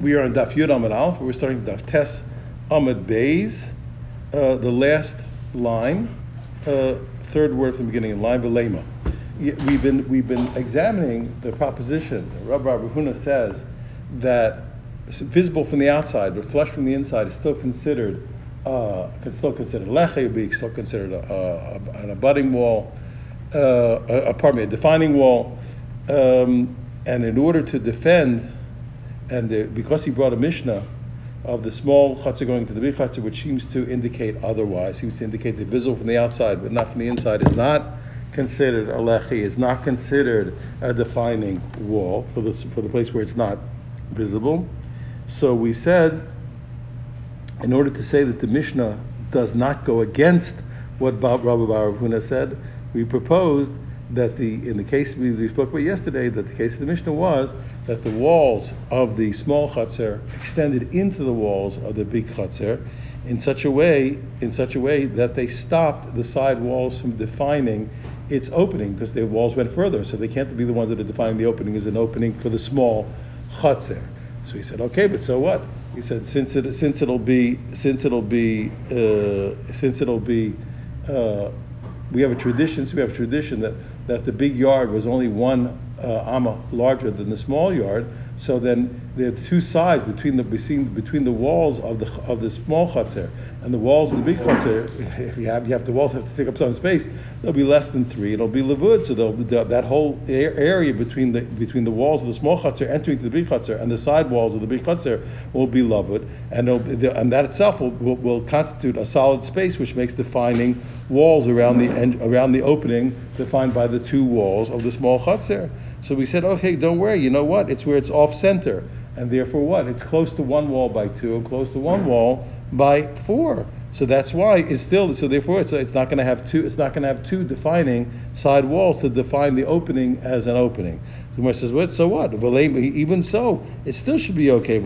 We are on Daf Yud Amid Aleph. We're starting Daf Tes Amid Beis, uh, the last line, uh, third word from the beginning, in line Velema. We've been we've been examining the proposition. Rabbi Huna says that visible from the outside, but flesh from the inside is still considered uh, still considered lechi, be still considered a, a, an abutting wall, uh, a, pardon me, a defining wall. Um, and in order to defend and the, because he brought a Mishnah of the small chutzah going to the big chutzah, which seems to indicate otherwise, seems to indicate the visible from the outside, but not from the inside, is not considered a lechi, is not considered a defining wall for the, for the place where it's not visible. So we said, in order to say that the Mishnah does not go against what Rabbi Baruch said, we proposed that the in the case we, we, spoke about yesterday, that the case of the Mishnah was that the walls of the small chutzner extended into the walls of the big chutzner in such a way in such a way that they stopped the side walls from defining its opening because the walls went further, so they can't be the ones that are defining the opening as an opening for the small chutzner. So he said, okay, but so what? He said, since it since it'll be since it'll be uh, since it'll be uh, we have a tradition. So we have a tradition that that the big yard was only one uh, amma larger than the small yard. So then there are two sides between the between, between the walls of the of the small chutzner and the walls of the big chutzner. If you have you have the walls have to take up some space. there'll be less than three. It'll be levud. So that whole area between the between the walls of the small chutzner entering to the big chutzner and the side walls of the big chutzner will be levud, and and that itself will, will, will constitute a solid space which makes defining walls around the around the opening defined by the two walls of the small chutzner. So we said, okay, don't worry. You know what? It's where it's off center, and therefore what? It's close to one wall by two, and close to one wall by four. So that's why it's still. So therefore, it's, it's not going to have two. It's not going to have two defining side walls to define the opening as an opening. So Gemara says, "What? So what? Even so, it still should be okay."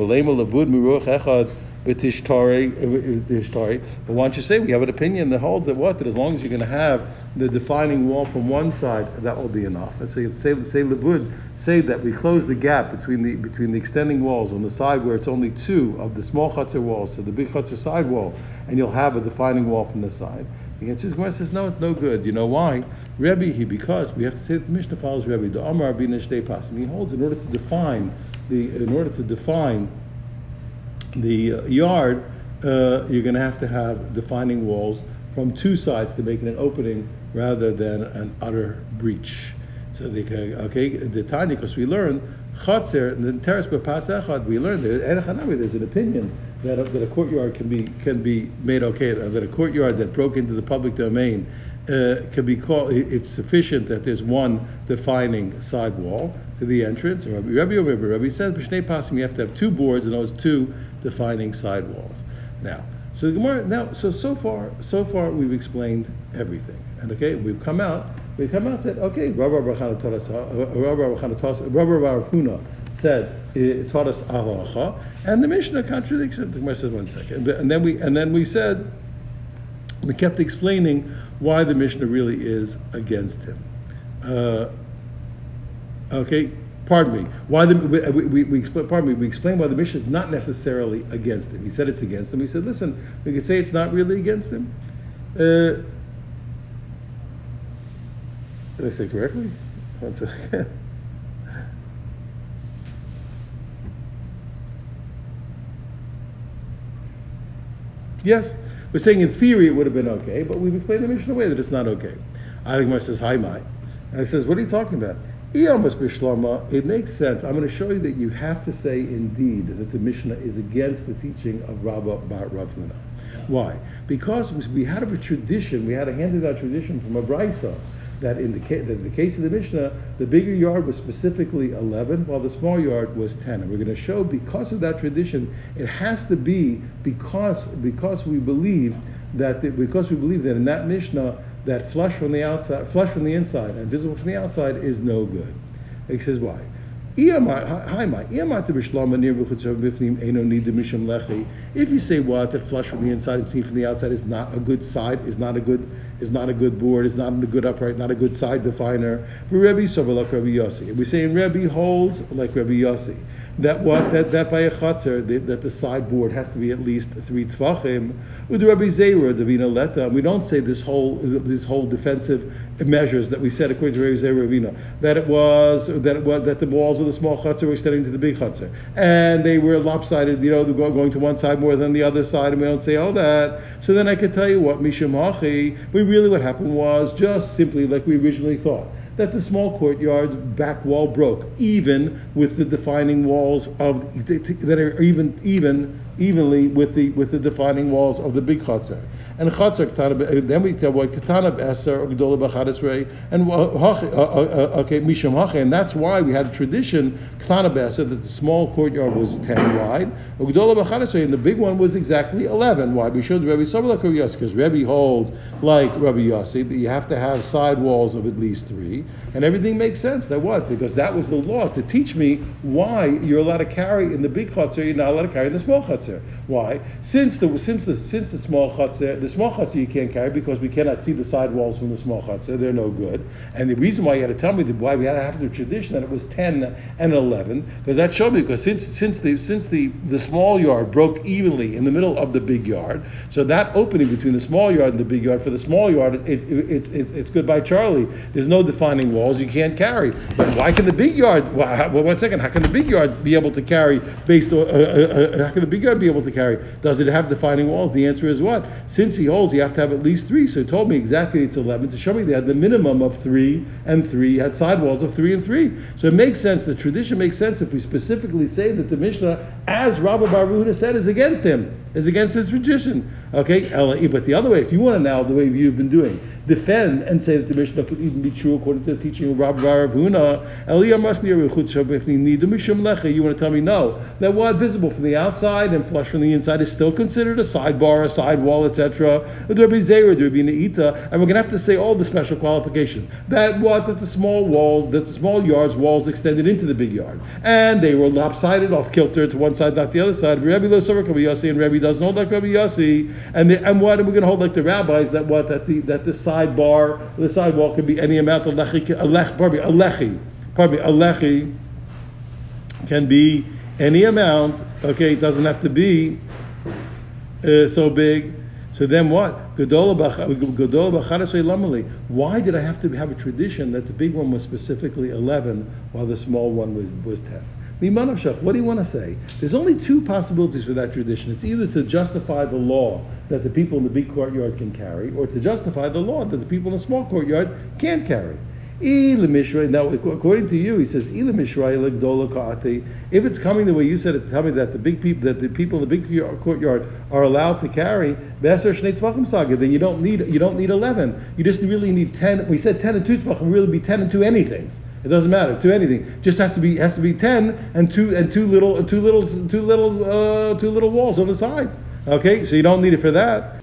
Tishtari. But why don't you say we have an opinion that holds that what? That as long as you're going to have the defining wall from one side, that will be enough. And so you say, say Levud, say that we close the gap between the between the extending walls on the side where it's only two of the small chutzner walls to the big chutzner side wall, and you'll have a defining wall from the side. The answer is Gemara says no, it's no good. You know why? Rebbe, he because we have to say that the Mishnah follows Rebbe. The Amar Bin Pasim. He holds in order to define the in order to define the uh, yard, uh, you're going to have to have defining walls from two sides to make it an opening rather than an utter breach. So the okay, the Tanya, because we learned Chatzer, the terrace Pasachad, we learned that there's an opinion that a, that a courtyard can be can be made okay, that a courtyard that broke into the public domain uh, can be called. It's sufficient that there's one defining side wall to the entrance. Rabbi Rabbi says b'shnei pasim you have to have two boards and those two defining side walls. Now, so the Gemara now, so so far, so far we've explained everything, and okay, we've come out, we've come out that okay, Rabbi Rabbi Rabbi Huna said it taught us halacha, and the Mishnah contradicts it. The Gemara says one second, and then we and then we said we kept explaining why the Mishnah really is against him. Uh, okay, pardon me, why the, we, we, we, pardon me, we explained why the Mishnah is not necessarily against him. He said it's against him. He said, listen, we could say it's not really against him. Uh, did I say correctly? One second. yes, we're saying in theory it would have been okay, but we've explained the Mishnah away that it's not okay. I think says, hi, my. And I says, what are you talking about? It makes sense. I'm going to show you that you have to say indeed that the Mishnah is against the teaching of Rabba Bar Rav Huna. Why? Because we had a tradition, we had a handed out tradition from a brisa that in the, ca- that in the case of the Mishnah, the bigger yard was specifically 11, while the small yard was 10. And we're going to show because of that tradition, it has to be because, because we believe that the, because we believe that in that Mishnah that flush from the outside, flush from the inside, and visible from the outside is no good. He says why. If you say what that flush from the inside and seen from the outside is not a good side, is not a good is not a good board, is not a good upright, not a good side definer. We say in Rebbe holds like Rebbe Yossi. That what that, that by a chatzar that, that the sideboard has to be at least three tvachim. With Rabbi Zera, Davina Leta, we don't say this whole this whole defensive measures that we said according to Rabbi Zera Ravina that it was that it was that the walls of the small chutzner were extending to the big chutzner, and they were lopsided. You know, going to one side more than the other side, and we don't say all that. So then I could tell you what Mishum. We really what happened was just simply like we originally thought that the small courtyard's back wall broke, even with the defining walls of that are even even evenly with the with the defining walls of the big chutzner and chatzar ketana. Then we tell what ketana be'eser or gedola b'chadesrei and okay mishum hache, and that's why we had a tradition ketana be'eser that the small courtyard was ten wide, or gedola b'chadesrei, and the big one was exactly eleven wide. We showed Rabbi Sabbalah Yossi because Rabbi holds like Rabbi Yossi that you have to have side walls of at least three, and everything makes sense. That what because that was the law to teach me why you're allowed to carry in the big chutzner, you're not allowed to carry in the small chutzner. Why? Since the since the since the small chutzner the small chutzah you can't carry because we cannot see the side walls from the small chutzah. They're no good. And the reason why you had to tell me that why we had to have the tradition that it was 10 and 11, because that showed me, because since, since, the, since the, the small yard broke evenly in the middle of the big yard, so that opening between the small yard and the big yard, for the small yard, it's, it's, it's, it's goodbye Charlie. There's no defining walls you can't carry. But why can the big yard, well, one second, how can the big yard be able to carry based on, uh, uh, uh, how can the big yard be able to carry? Does it have defining walls? The answer is what? Since since he holds you have to have at least three, so he told me exactly it's 11 to show me they had the minimum of three and three, had sidewalls of three and three. So it makes sense, the tradition makes sense if we specifically say that the Mishnah, as Rabbi Baruch said, is against him, is against his tradition. Okay, but the other way, if you want to now, the way you've been doing, defend and say that the Mishnah could even be true according to the teaching of Rabbi Ravuna. You want to tell me no? That what visible from the outside and flush from the inside is still considered a sidebar, a sidewall, etc. There be zera, there be neita, And we're going to have to say all the special qualifications. That what that the small walls, that the small yards walls extended into the big yard, and they were lopsided off kilter to one side, not the other side. Rabbi Yossi and Rabbi doesn't hold like Rabbi Yossi, and the, and what are we going to hold like the rabbis that what that the that the sidebar, the sidewall could be any amount of lechi, a lech, pardon me, a lechi, pardon me, can be any amount. Okay, it doesn't have to be uh, so big. So then what? Why did I have to have a tradition that the big one was specifically 11 while the small one was, was 10? What do you want to say? There's only two possibilities for that tradition. It's either to justify the law that the people in the big courtyard can carry, or to justify the law that the people in the small courtyard can't carry. Now, according to you, he says, if it's coming the way you said it, tell me that the big people, that the people in the big courtyard are allowed to carry, then you don't need you don't need eleven. You just really need ten. We said ten and two tvachim really be ten and two anythings. It doesn't matter to anything. Just has to be has to be ten and two and two little two little two little uh, two little walls on the side. Okay, so you don't need it for that.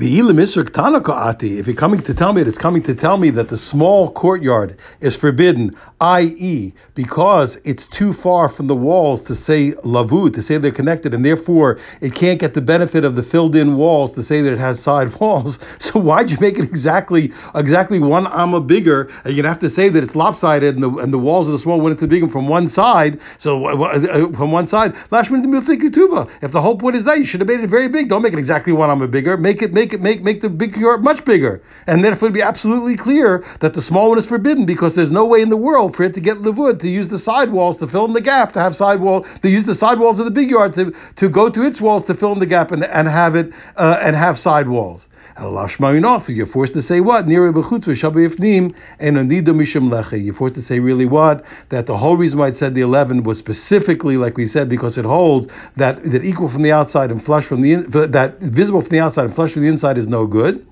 If you're coming to tell me that it's coming to tell me that the small courtyard is forbidden, i.e., because it's too far from the walls to say lavu, to say they're connected, and therefore it can't get the benefit of the filled-in walls to say that it has side walls. So why'd you make it exactly exactly one amma bigger? And gonna have to say that it's lopsided and the and the walls of the small went into the big from one side. So uh, from one side, Lashman if the whole point is that you should have made it very big, don't make it exactly one amma bigger. Make it make make it make make the big yard much bigger, and then it would be absolutely clear that the small one is forbidden because there's no way in the world for it to get levud to use the sidewalls to fill in the gap to have sidewall to use the sidewalls of the big yard to, to go to its walls to fill in the gap and, and have it uh, and have sidewalls. You're forced to say what? And You're forced to say really what? That the whole reason why it said the 11 was specifically, like we said, because it holds that, that equal from the outside and flush from the in, that visible from the outside and flush from the inside is no good.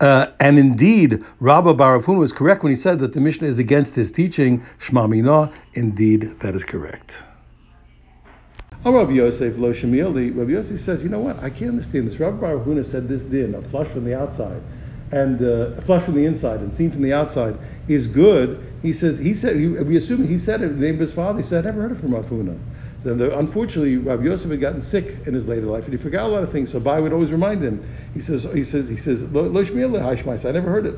Uh, and indeed, Rabba bar Rav Huna was correct when he said that the Mishnah is against his teaching. Shma Indeed, that is correct. Rav Yosef Lo Shemieli, Rav Yosef says, you know what, I can't understand this. Rabba bar Rav Huna said this din, a flush from the outside, and uh, a flush from the inside, and seen from the outside is good. He says, he said, he, we assume he said it in the name of his father. He said, I never heard it from Rav Huna. So the, unfortunately, Rav Yosef had gotten sick in his later life, and he forgot a lot of things. So Bai would always remind him. He says, he says, he says, Lo Shemieli I never heard it.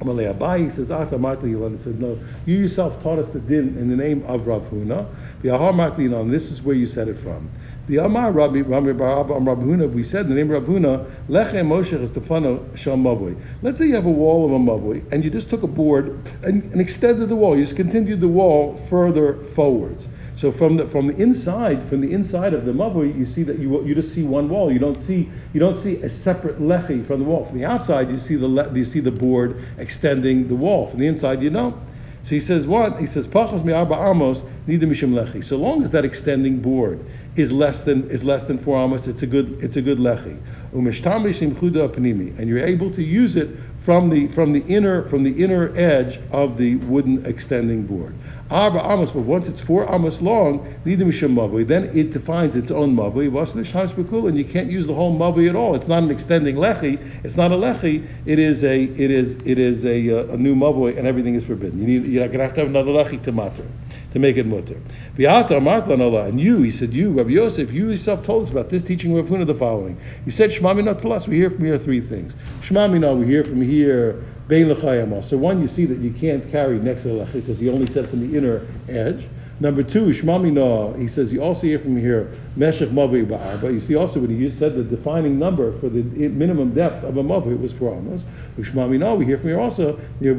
Amalei Abai says, Ata Marta Yilon said, No, you yourself taught us the din in the name of Rav Huna. V'ahar Marta Yilon, this is where you said it from. The Amar Rabbi Rabbi Rabbi Huna, we said in the name of Rabbi Huna, Lechem Moshe Estefano Shal Mavoi. Let's say you have a wall of a Mavoi, and you just took a board and, and extended the wall. You just continued the wall further forwards. So from the from the inside, from the inside of the mavui, you see that you you just see one wall. You don't see you don't see a separate lechi from the wall. From the outside, you see the le, you see the board extending the wall. From the inside, you don't. So he says what? He says pachas mi'arba amos nida mishim lechi. So long as that extending board is less than is less than four amos, it's a good it's a good lechi. Umeshtam b'shim chuda and you're able to use it from the from the inner from the inner edge of the wooden extending board. Arba amos, but once it's four amos long, then it defines its own mavui. And you can't use the whole mavui at all. It's not an extending lechi. It's not a lechi. It is a it is it is a, uh, a new mavui, and everything is forbidden. You need you're gonna have to have another lechi to matter to make it mutter. And you, he said, you, Rabbi Yosef, you yourself told us about this teaching of Huna the following. You said, Shmamina to us, we hear from here three things. Shmamina, we hear from here Bein. So one, you see that you can't carry next to the because he only said from the inner edge. Number two, Shmamina, he says, you also hear from here, Meshech Mavi Ba'arba. You see also when he said the defining number for the minimum depth of a Mavi, was four amos. Shmamina, we hear from here also, you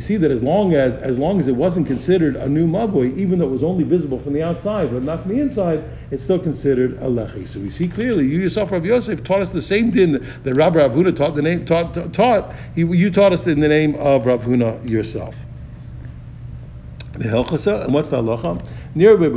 see that as long as as long as it wasn't considered a new Mavi, even though it was only visible from the outside, but not from the inside, it's still considered a Lechi. So we see clearly, you yourself, Rabbi Yosef, taught us the same din that Rabbi Rav Huna taught, the name, taught, taught you taught us in the name of Rav Huna yourself. The Hilchasa, and what's the halacha? Near we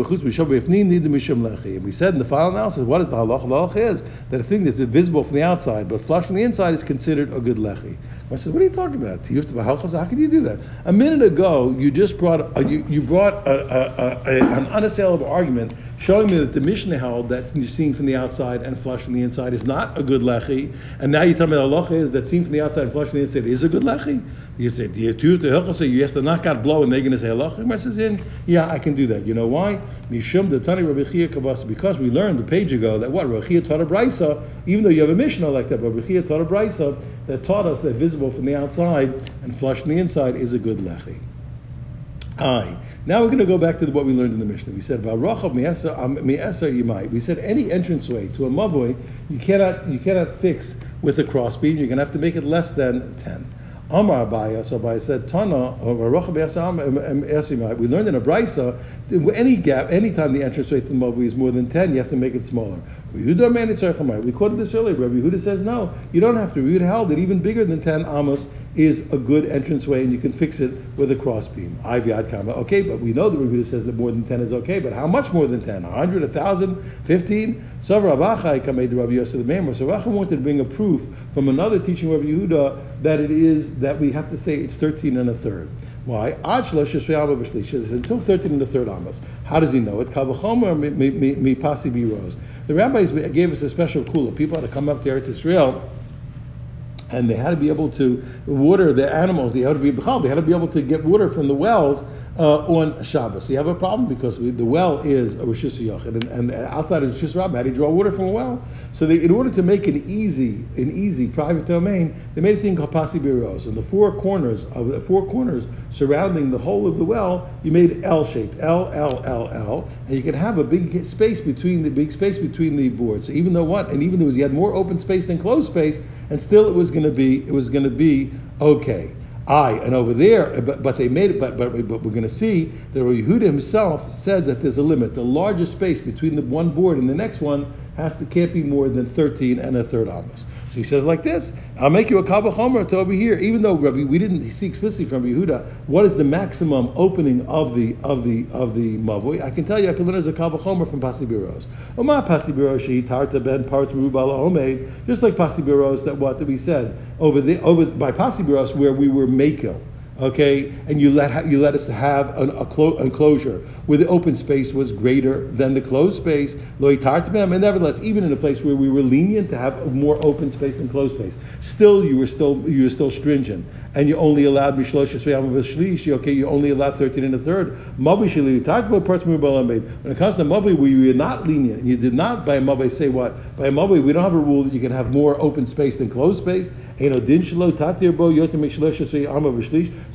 said in the final analysis, what is the halacha? The halacha is that a thing that's invisible from the outside but flush from the inside is considered a good lechi. I said, what are you talking about? How can you do that? A minute ago, you just brought a, you, you brought a, a, an unassailable argument showing me that the Mishnah held that seen from the outside and flush from the inside is not a good lechi, and now you tell me the halacha is that seen from the outside and flush from the inside is a good lechi. You say, do you the halacha say you have to knock out blow and they're going to say halacha? I says in, yeah, I can do that. You know why? Mishum the Tani Rabbi Kabasa because we learned a page ago that what Rabbi taught a brisa, even though you have a Mishnah like that, Rabbi Chia taught a brisa that taught us that visible from the outside and flush from the inside is a good lechi. Aye. Now we're going to go back to what we learned in the Mishnah. We said mi'esa. We said any entranceway to a mavoi you cannot you cannot fix with a crossbeam. You're going to have to make it less than ten. Amar Abaya, so Abaya said, Tana, we learned in a brisa, any gap, anytime the entrance rate to the Mobi is more than 10, you have to make it smaller. We quoted this earlier, Rabbi Yehuda says, no, you don't have to. We would held it even bigger than 10 amos is a good entranceway and you can fix it with a crossbeam. Okay, but we know the Rabbi says that more than 10 is okay, but how much more than 10? 100, 1,000, 15? So Rabachai to Rabbi Yosef the Memor. So Rabachai wanted to bring a proof from another teaching of Yehuda that it is, that we have to say it's 13 and a third. Why? Until 13 and a third amos. How does he know it? The rabbis gave us a special kula. People had to come up to Eretz Israel and they had to be able to water the animals. They had to be they had to be able to get water from the wells uh, on Shabbos. So you have a problem because we, the well is a Rosh and, and outside of Rosh how do you draw water from a well? So they, in order to make an easy, an easy private domain, they made a thing called Pasi Biros. And the four corners of the four corners surrounding the whole of the well, you made L shaped, L, L, L, L, and you could have a big space between the big space between the boards. So even though what, and even though you had more open space than closed space, and still it was going to be, it was going to be okay. I and over there, uh, but, but they made it. But, but, but we're going to see that Yehuda himself said that there's a limit. The largest space between the one board and the next one has to can't be more than 13 and a third amos. So he says like this: I'll make you a kavachomer to over here. Even though Rabbi, we didn't see explicitly from Yehuda what is the maximum opening of the of the of the mavoi. I can tell you, I can learn as a kavachomer from pasibiros. Oma pasibiros she tarta ben parts merubala omeid. Just like pasibiros that what that we said over the over by pasibiros where we were makel okay, and you let you let us have an a clo- enclosure where the open space was greater than the closed space, and nevertheless, even in a place where we were lenient to have more open space than closed space, still you were still you were still stringent. And you only allowed Mishlosh okay, you only allowed 13 and a third. Mavi Shali, we talked about parts of When it comes to Mavi, we were not lenient, you did not by a Mavi say what? By a Mavi, we don't have a rule that you can have more open space than closed space. So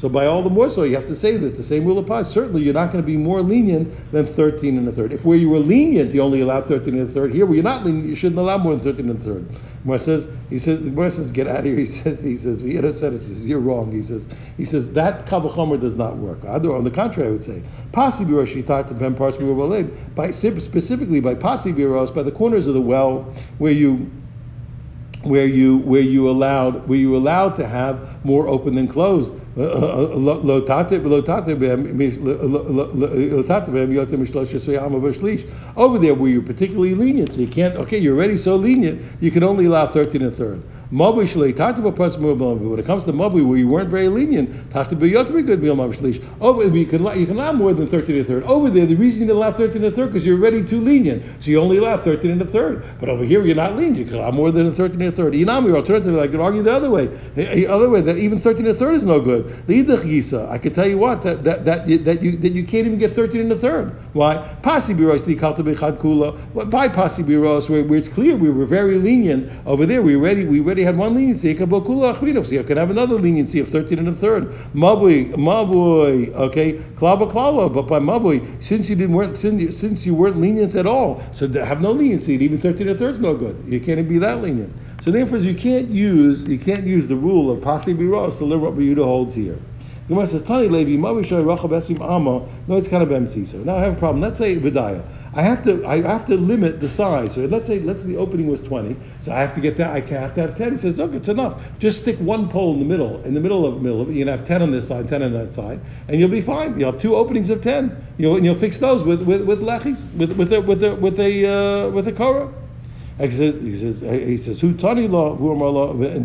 by all the more so, you have to say that the same rule applies. Certainly, you're not going to be more lenient than 13 and a third. If where you were lenient, you only allowed 13 and a third. Here, where you're not lenient, you shouldn't allow more than 13 and a third. Gemara says, he says, Gemara says, get out of here. He says, he says, Vieira said. He says, you're wrong. He says, he says that kavachomer does not work. On the contrary, I would say, pasi biros talked to ben parts by specifically by pasi biros by the corners of the well where you where you where you allowed where you allowed to have more open than closed. Over there, where you're particularly lenient, so you can't. Okay, you're already so lenient, you can only allow thirteen and a third. Mabui shalei parts of When it comes to Mabui, where you weren't very lenient, Biyot be good Mabui shalish. Over you can you can allow more than thirteen and a third. Over there, the reason you allow thirteen and a third because you're already too lenient, so you only allow thirteen and a third. But over here, you're not lenient. You can allow more than thirteen and a third. Inami, alternatively, I could argue the other way. The other way that even thirteen and a third is no good. Leidach yisa. I could tell you what that that that, that you that you can't even get thirteen and a third. Why? Pasi biros dikalta bechad kula. By pasi biros, where, where it's clear we were very lenient over there. We already we already had one leniency. You can have another leniency of 13 and a third. Mabui, mabui, okay, klava klala. But by mabui, since you didn't since you weren't lenient at all, so have no leniency, even 13 and a third is no good. You can't be that lenient. So therefore, you can't use you can't use the rule of pasi biros to live what Yehuda holds here. The Gemara says, Tani Levi, Mavi Shoy Rachel Besim Amma. No, it's kind of empty. So now I have a problem. Let's say Vidaya. I have to I have to limit the size. So let's say let's say the opening was 20. So I have to get that. I have to have 10. He says, look, it's enough. Just stick one pole in the middle, in the middle of the middle. You can have 10 on this side, 10 on that side, and you'll be fine. You'll have two openings of 10. You'll, and you'll fix those with with with lechis, with with a with a with a uh, with a korah. He says, he says, he says, who taught law, in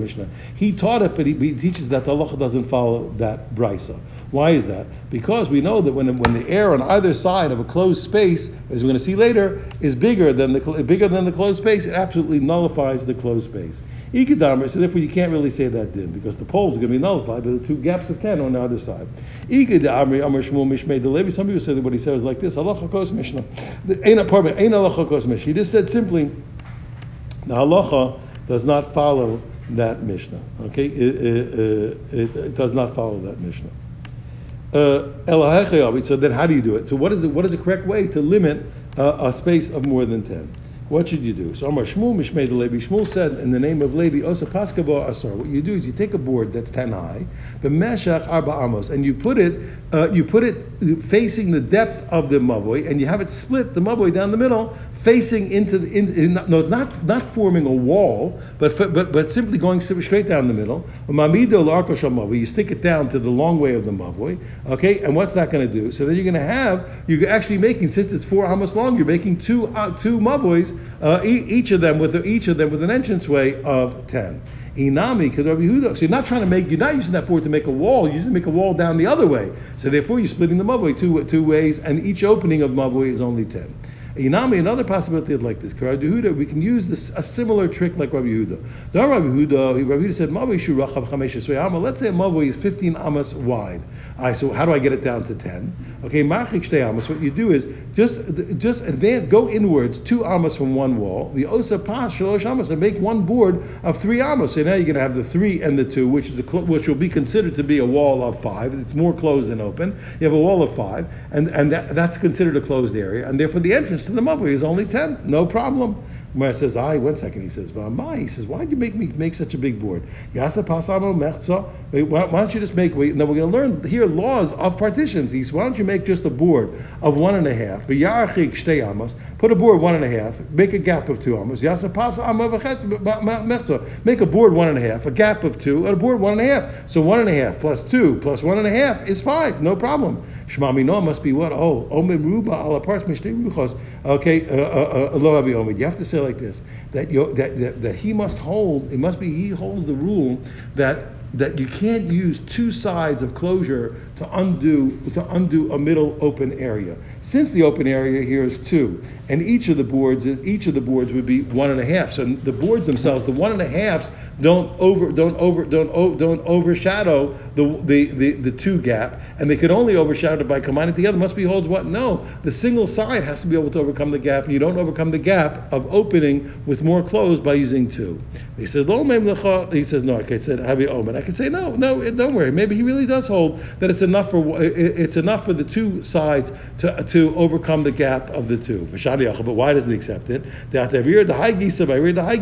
Mishnah. He taught it, but he, he teaches that the halacha doesn't follow that brisa. Why is that? Because we know that when, when the air on either side of a closed space, as we're going to see later, is bigger than the bigger than the closed space, it absolutely nullifies the closed space. Ikadamer, so therefore you can't really say that din because the poles are going to be nullified by the two gaps of ten on the other side. Ikadamer, Amr Shmuel Mishmei Delevi. Some people say that what he said was like this: Halacha Kos Mishnah. Ain't apartment, ain't Halacha Kos Mishnah. He just said simply, the Halacha does not follow that Mishnah. Okay, it, it, it, it does not follow that Mishnah. Uh, so then, how do you do it? So, what is the what is the correct way to limit uh, a space of more than ten? What should you do? So Amar Shmuel Mishmei the Levi. Shmuel said in the name of Levi, Osa Paskabo Asar. What you do is you take a board that's ten high, but Meshach Arba Amos, and you put it uh, you put it facing the depth of the mavoi, and you have it split the mavoi down the middle facing into the, in, in, no, it's not not forming a wall, but but but simply going straight down the middle. You stick it down to the long way of the mavoi, okay. And what's that going to do? So then you're going to have you're actually making since it's four amos long, you're making two uh, two mavois, uh, each of them with each of them with an entranceway of ten. Inami Yehuda. So you're not trying to make, you're not using that board to make a wall, you're using to make a wall down the other way. So therefore you're splitting the mavoi two, two ways, and each opening of mavoi is only 10. Inami, another possibility of like this. Rabbi Yehuda, we can use this a similar trick like Rabbi Yehuda. Rabbi Yehuda, Rabbi Yehuda said, Mavoi shurachav chamesh Let's say a mavoi is 15 amas wide. All right, so how do I get it down to 10? Okay, machik shtei amas. What you do is just just advance, go inwards two amas from one wall. The osa pas shalosh amas and make one board of three amas. So now you're going to have the three and the two, which is which will be considered to be a wall of five. It's more closed than open. You have a wall of five, and and that, that's considered a closed area, and therefore the entrance to the mavoi is only ten. No problem. Gemara says, "I." One second, he says, "V'amai." He says, "Why did you make me make such a big board?" Yasa pasamo mechza. Why don't you just make? Wait, now we're going to learn here laws of partitions. He says, "Why don't you make just a board of one and a half? V'yarchik shtei amos. Put a board one and a half. Make a gap of two amos. Yasa pasamo mechza. Make a board one and a half. A gap of two, and a board one and a half. So one and a half plus two plus one and a half is five. No problem. Shmami no must be what? Oh, omed ruba ala parts mishnei ruchos. Okay, uh, uh, uh, lo avi omed. You have to say like this that, that, that that he must hold. It must be he holds the rule that that you can't use two sides of closure to undo to undo a middle open area. Since the open area here is two, and each of the boards is each of the boards would be one and a half. So the boards themselves, the one and a halves don't over don't over don't don't overshadow the, the the the two gap, and they could only overshadow it by combining together. Must be holds what? No, the single side has to be able to overcome the gap, and you don't overcome the gap of opening with more closed by using two. He says, "Lo mem lecha." He says, "No." I said, "Have you omen?" I could say, "No, no, don't worry. Maybe he really does hold that it's enough for it's enough for the two sides to to overcome the gap of the two. But why doesn't he accept it? The high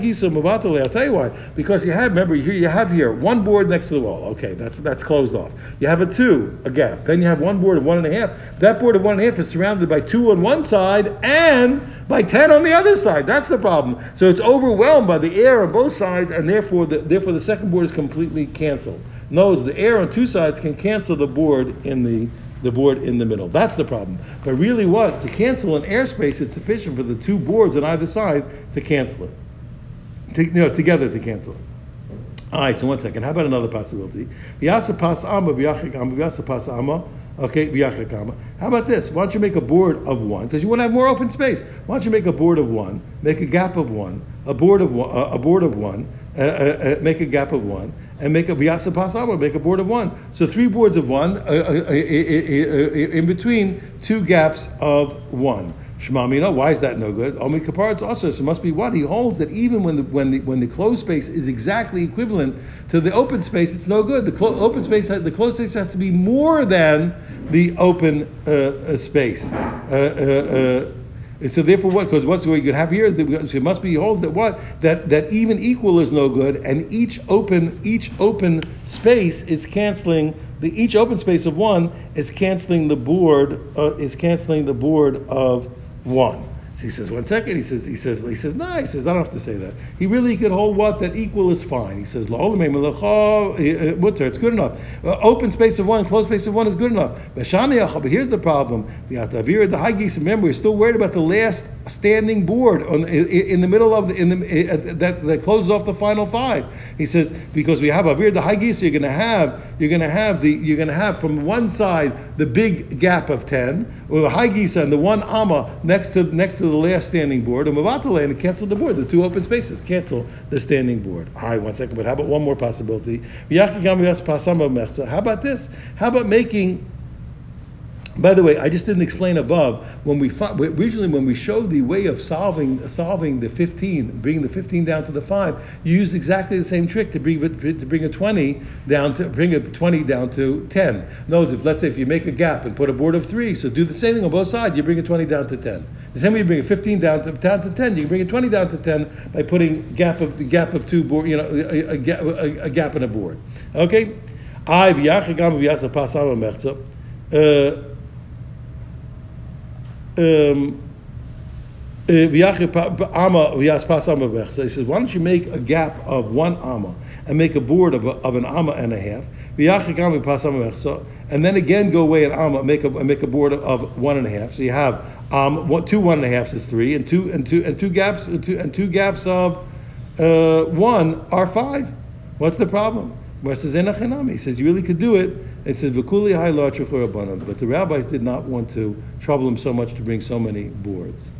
the. I'll tell you why. Because you have remember here you have here one board next to the wall. Okay, that's that's closed off. You have a two, a gap. Then you have one board of one and a half. That board of one and a half is surrounded by two on one side and by ten on the other side. That's the problem. So it's overwhelmed by the air on both sides, and therefore the therefore the second board is completely canceled. Notice the air on two sides can cancel the board in the the board in the middle. That's the problem. But really, what to cancel an airspace, it's sufficient for the two boards on either side to cancel it. To, you know, together to cancel it. All right, so one second. How about another possibility? Okay. How about this? Why don't you make a board of one? Because you want to have more open space. Why don't you make a board of one, make a gap of one, a board of one, a board of one, uh, uh, uh, make a gap of one, and make a vyasa pasaba, make a board of one. So three boards of one, uh, uh, uh, uh, uh, in between two gaps of one. Shmamina, why is that no good? Omi kaparat's also, so it must be what? He holds that even when the when the when the closed space is exactly equivalent to the open space, it's no good. The clo- open space, the closed space has to be more than the open uh, space. Uh, so therefore, what? Because what's what you could have here is that so it must be holds that what that that even equal is no good, and each open each open space is canceling the each open space of one is canceling the board uh, is canceling the board of one. So he says, one second. He says, he says, he says, no. He says, I don't have to say that. He really could hold what that equal is fine. He says, mutter, it's good enough. Uh, open space of one, closed space of one is good enough. But here's the problem: the atavir, the hagis. Remember, we're still worried about the last standing board on, in, in the middle of the in the uh, that that closes off the final five. He says because we have avir the hagis, you're going to have you're going to have the you're going to have from one side the big gap of ten, or the high gisa and the one amma next to next to the last standing board, and mavatale and cancel the board. The two open spaces cancel the standing board. All right, one second. But how about one more possibility? How about this? How about making by the way, I just didn't explain above when we usually when we show the way of solving solving the 15, bringing the 15 down to the five, you use exactly the same trick to bring to bring a 20 down to bring a 20 down to 10. Notice if let's say if you make a gap and put a board of three, so do the same thing on both sides, you bring a 20 down to 10. The same way you bring a 15 down to down to 10, you can bring a 20 down to 10 by putting gap of the gap of two board, you know, a, a, a, gap in a board. Okay, I. Uh, um, uh, v'yachir pa- pa- ama v'yas pas ama v'ech. So he says, why don't you make a gap of one ama and make a board of, a, of an ama and a half? And then again go away an ama, make a make a board of one and a half. So you have um, one, two one and a halves is three, and two and two and two gaps and two, and two gaps of uh, one are five. What's the problem? He says you really could do it. It says "V'kuli hai but the rabbis did not want to trouble him so much to bring so many boards.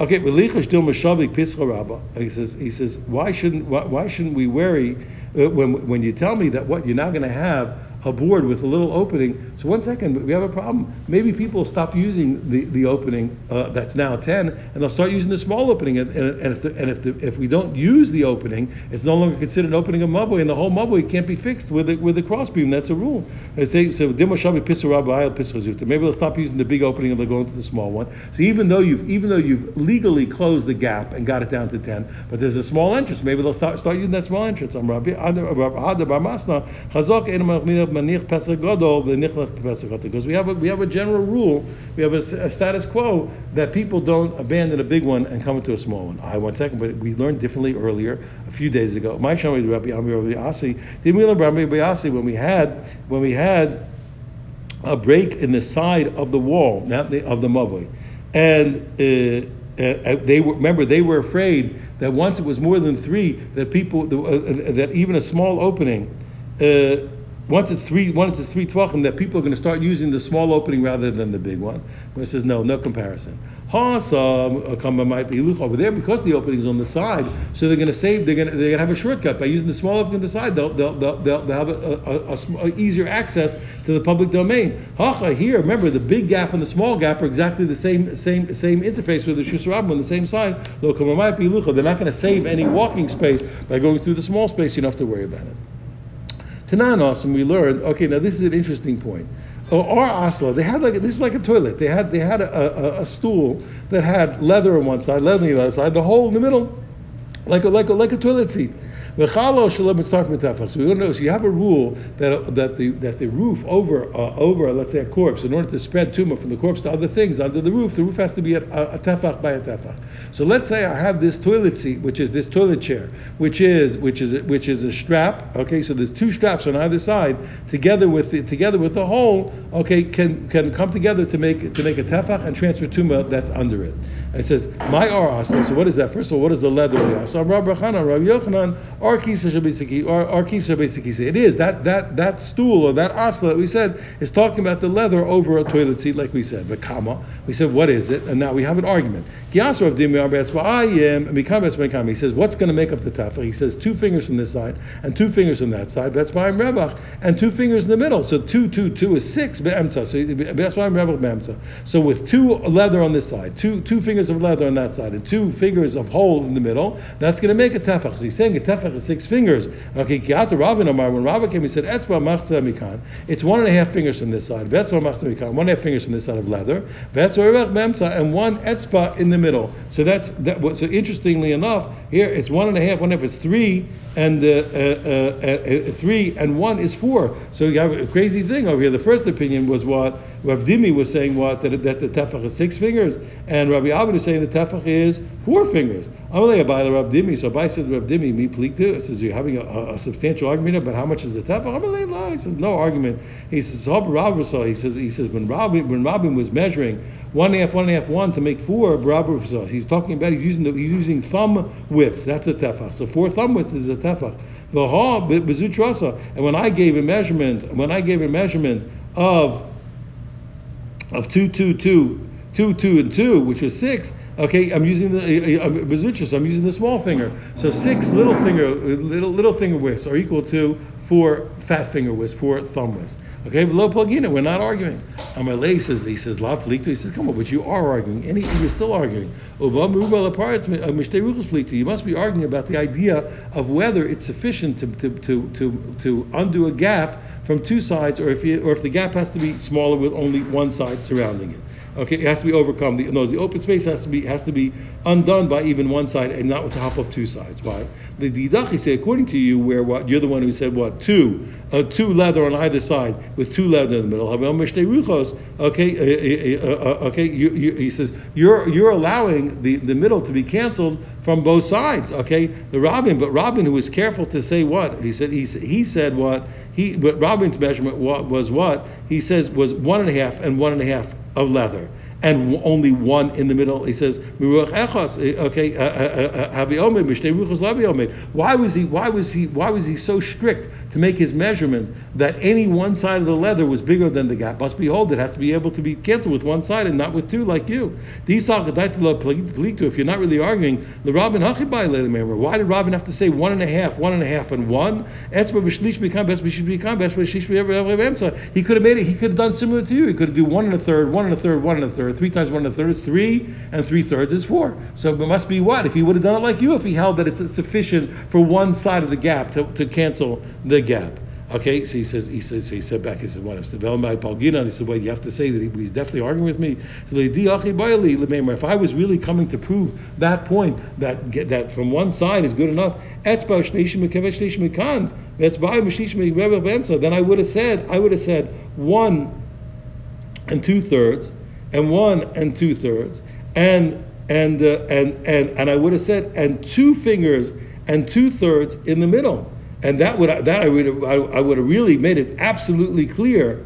Okay, v'lichash dil mashavik pischa. He says, he says, why shouldn't why, why shouldn't we worry uh, when when you tell me that what you're now going to have a board with a little opening? So one second, we have a problem. Maybe people stop using the the opening uh, that's now ten, and they'll start using the small opening. And, and, and if the, and if the, if we don't use the opening, it's no longer considered an opening of mabui, and the whole mabui can't be fixed with the, with the crossbeam. That's a rule. They say so. Maybe they'll stop using the big opening and they'll go into the small one. So even though you've even though you've legally closed the gap and got it down to ten, but there's a small entrance. Maybe they'll start start using that small entrance. Manich Pesach Gadol V'Nichlech Pesach Gadol. Because we have a we have a general rule. We have a status quo that people don't abandon a big one and come into a small one. I one second, but we learned differently earlier a few days ago. My Shami Rabbi Amir Rabbi Asi. Did we learn Rabbi Asi when we had when we had a break in the side of the wall, not the, of the mavoi. And uh, uh, they were, remember, they were afraid that once it was more than three, that people, uh, uh, that even a small opening uh, once it's three, once it's three tvachim, that people are going to start using the small opening rather than the big one. But it says no, no comparison. Hasam might be over there because the opening is on the side, so they're going to save. They're going to, they're going to have a shortcut by using the small opening on the side. They'll they'll, they'll, they'll, they'll have a, a, a, a, easier access to the public domain. Hacha here, remember the big gap and the small gap are exactly the same same same interface with the shusarabim on the same side. They're not going to save any walking space by going through the small space. You don't have to worry about it. Tanan awesome. We learned. Okay, now this is an interesting point oh, or asla, they had like this is like a toilet. They had they had a, a, a, stool that had leather on one side, leather on the other side, the hole in the middle, like a like a like a toilet seat. So we don't know. So you have a rule that that the that the roof over uh, over let's say a corpse, in order to spread tumah from the corpse to other things under the roof, the roof has to be a, a, a tefach by a tefach. So let's say I have this toilet seat, which is this toilet chair, which is which is which is a strap. Okay, so there's two straps on either side, together with the, together with the hole. Okay, can can come together to make to make a tefach and transfer tumah that's under it. It says my aras. So what is that? First of all, what is the leather? So Rabbi Chanan, Rabbi Yochanan, our kisa shabisiki, our kisa basically It is that that that stool or that asla that we said is talking about the leather over a toilet seat, like we said. But kama, we said what is it? And now we have an argument. He says, what's going to make up the tafel? He says two fingers from this side and two fingers from that side. That's why I'm rebach, and two fingers in the middle. So two, two, two is six. So that's why I'm rebach. So with two leather on this side, two two fingers of leather on that side, and two fingers of hole in the middle, that's going to make a tefach. So he's saying a tefach is six fingers. Okay, Ravin Amar, when Rava came, he said, Etzba machza. It's one and a half fingers from this side. Vetzba machza mikan. One and a half fingers from this side of leather. Rebach be'emtza, and one etzba in the middle. So that's that. So interestingly enough, here it's one and a half. One half is three, and uh, uh, uh, uh, three and one is four. So you have a crazy thing over here. The first opinion was what Rav Dimi was saying what that, that the tefach is six fingers, and Rabbi Abed is saying the tefach is four fingers. Amalei Abai Rav Dimi. So Abai said Rav Dimi me pliktu. Says you're having a, a, substantial argument about how much is the tefach. Amalei la. He says no argument. He says Rabbi He says he says when Rabbi when Rabbi was measuring one half, one half, one to make four Rabbi He's talking about he's using the, he's using thumb widths. That's a tefach. So four thumb widths is a tefach. And when I gave a measurement, when I gave a measurement of of two, two, two, two, two, and two, which was six. Okay, I'm using the uh, uh I'm using the small finger. So six little finger, little little finger widths are equal to four fat finger widths, four thumb widths. Okay, but low we're not arguing. Amalei says he says la He says, come on, but you are arguing. Any you're still arguing. Uh, you must be arguing about the idea of whether it's sufficient to to to to, to undo a gap from two sides, or if, you, or if the gap has to be smaller with only one side surrounding it. Okay, it has to be overcome. The, no, the open space has to be has to be undone by even one side and not with the top of two sides. Why? The didachi say, according to you, where what you're the one who said what two, uh, two leather on either side with two leather in the middle. Okay, uh, uh, uh, okay. You, you, he says you're you're allowing the, the middle to be canceled from both sides. Okay, the Robin, but Robin, who was careful to say what he said, he he said what he, but Robin's measurement what was what he says was one and a half and one and a half of leather. And only one in the middle. He says, eh, okay, uh, uh, uh, why was he why was he why was he so strict to make his measurement that any one side of the leather was bigger than the gap? Must behold, it has to be able to be canceled with one side and not with two like you. If you're not really arguing, the Rabin why did Rabin have to say one and a half, one and a half, and one? He could have made it, he could have done similar to you. He could have do one and a third, one and a third, one and a third. Three times one and a third is three, and three thirds is four. So it must be what? If he would have done it like you, if he held that it's sufficient for one side of the gap to, to cancel the gap. Okay, so he says, he says, he said back, he said, what? If he said, well, you have to say that he, he's definitely arguing with me. So if I was really coming to prove that point, that that from one side is good enough, then I would have said, I would have said one and two thirds and one and two thirds, and and uh, and and and I would have said and two fingers and two thirds in the middle, and that would that I would have, I would have really made it absolutely clear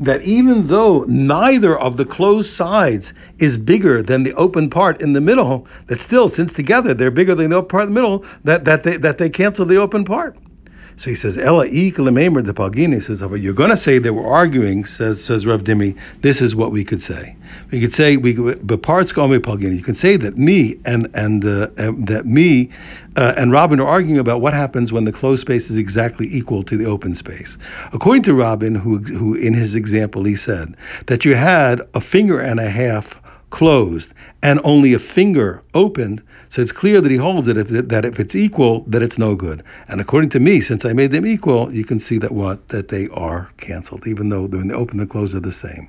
that even though neither of the closed sides is bigger than the open part in the middle, that still, since together they're bigger than the open part in the middle, that, that they that they cancel the open part. So he says, Ella ik lememer de palgini. Says, but you're going to say that we're arguing, says says Rav Dimi, this is what we could say. We could say, we parts palgini. You can say that me and, and, uh, and that me uh, and Robin are arguing about what happens when the closed space is exactly equal to the open space. According to Robin, who, who in his example, he said that you had a finger and a half closed and only a finger opened, so it's clear that he holds it if, that if it's equal, that it's no good. And according to me, since I made them equal, you can see that what that they are canceled, even though when they open and close are the same.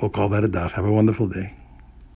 We'll call that a daf. Have a wonderful day.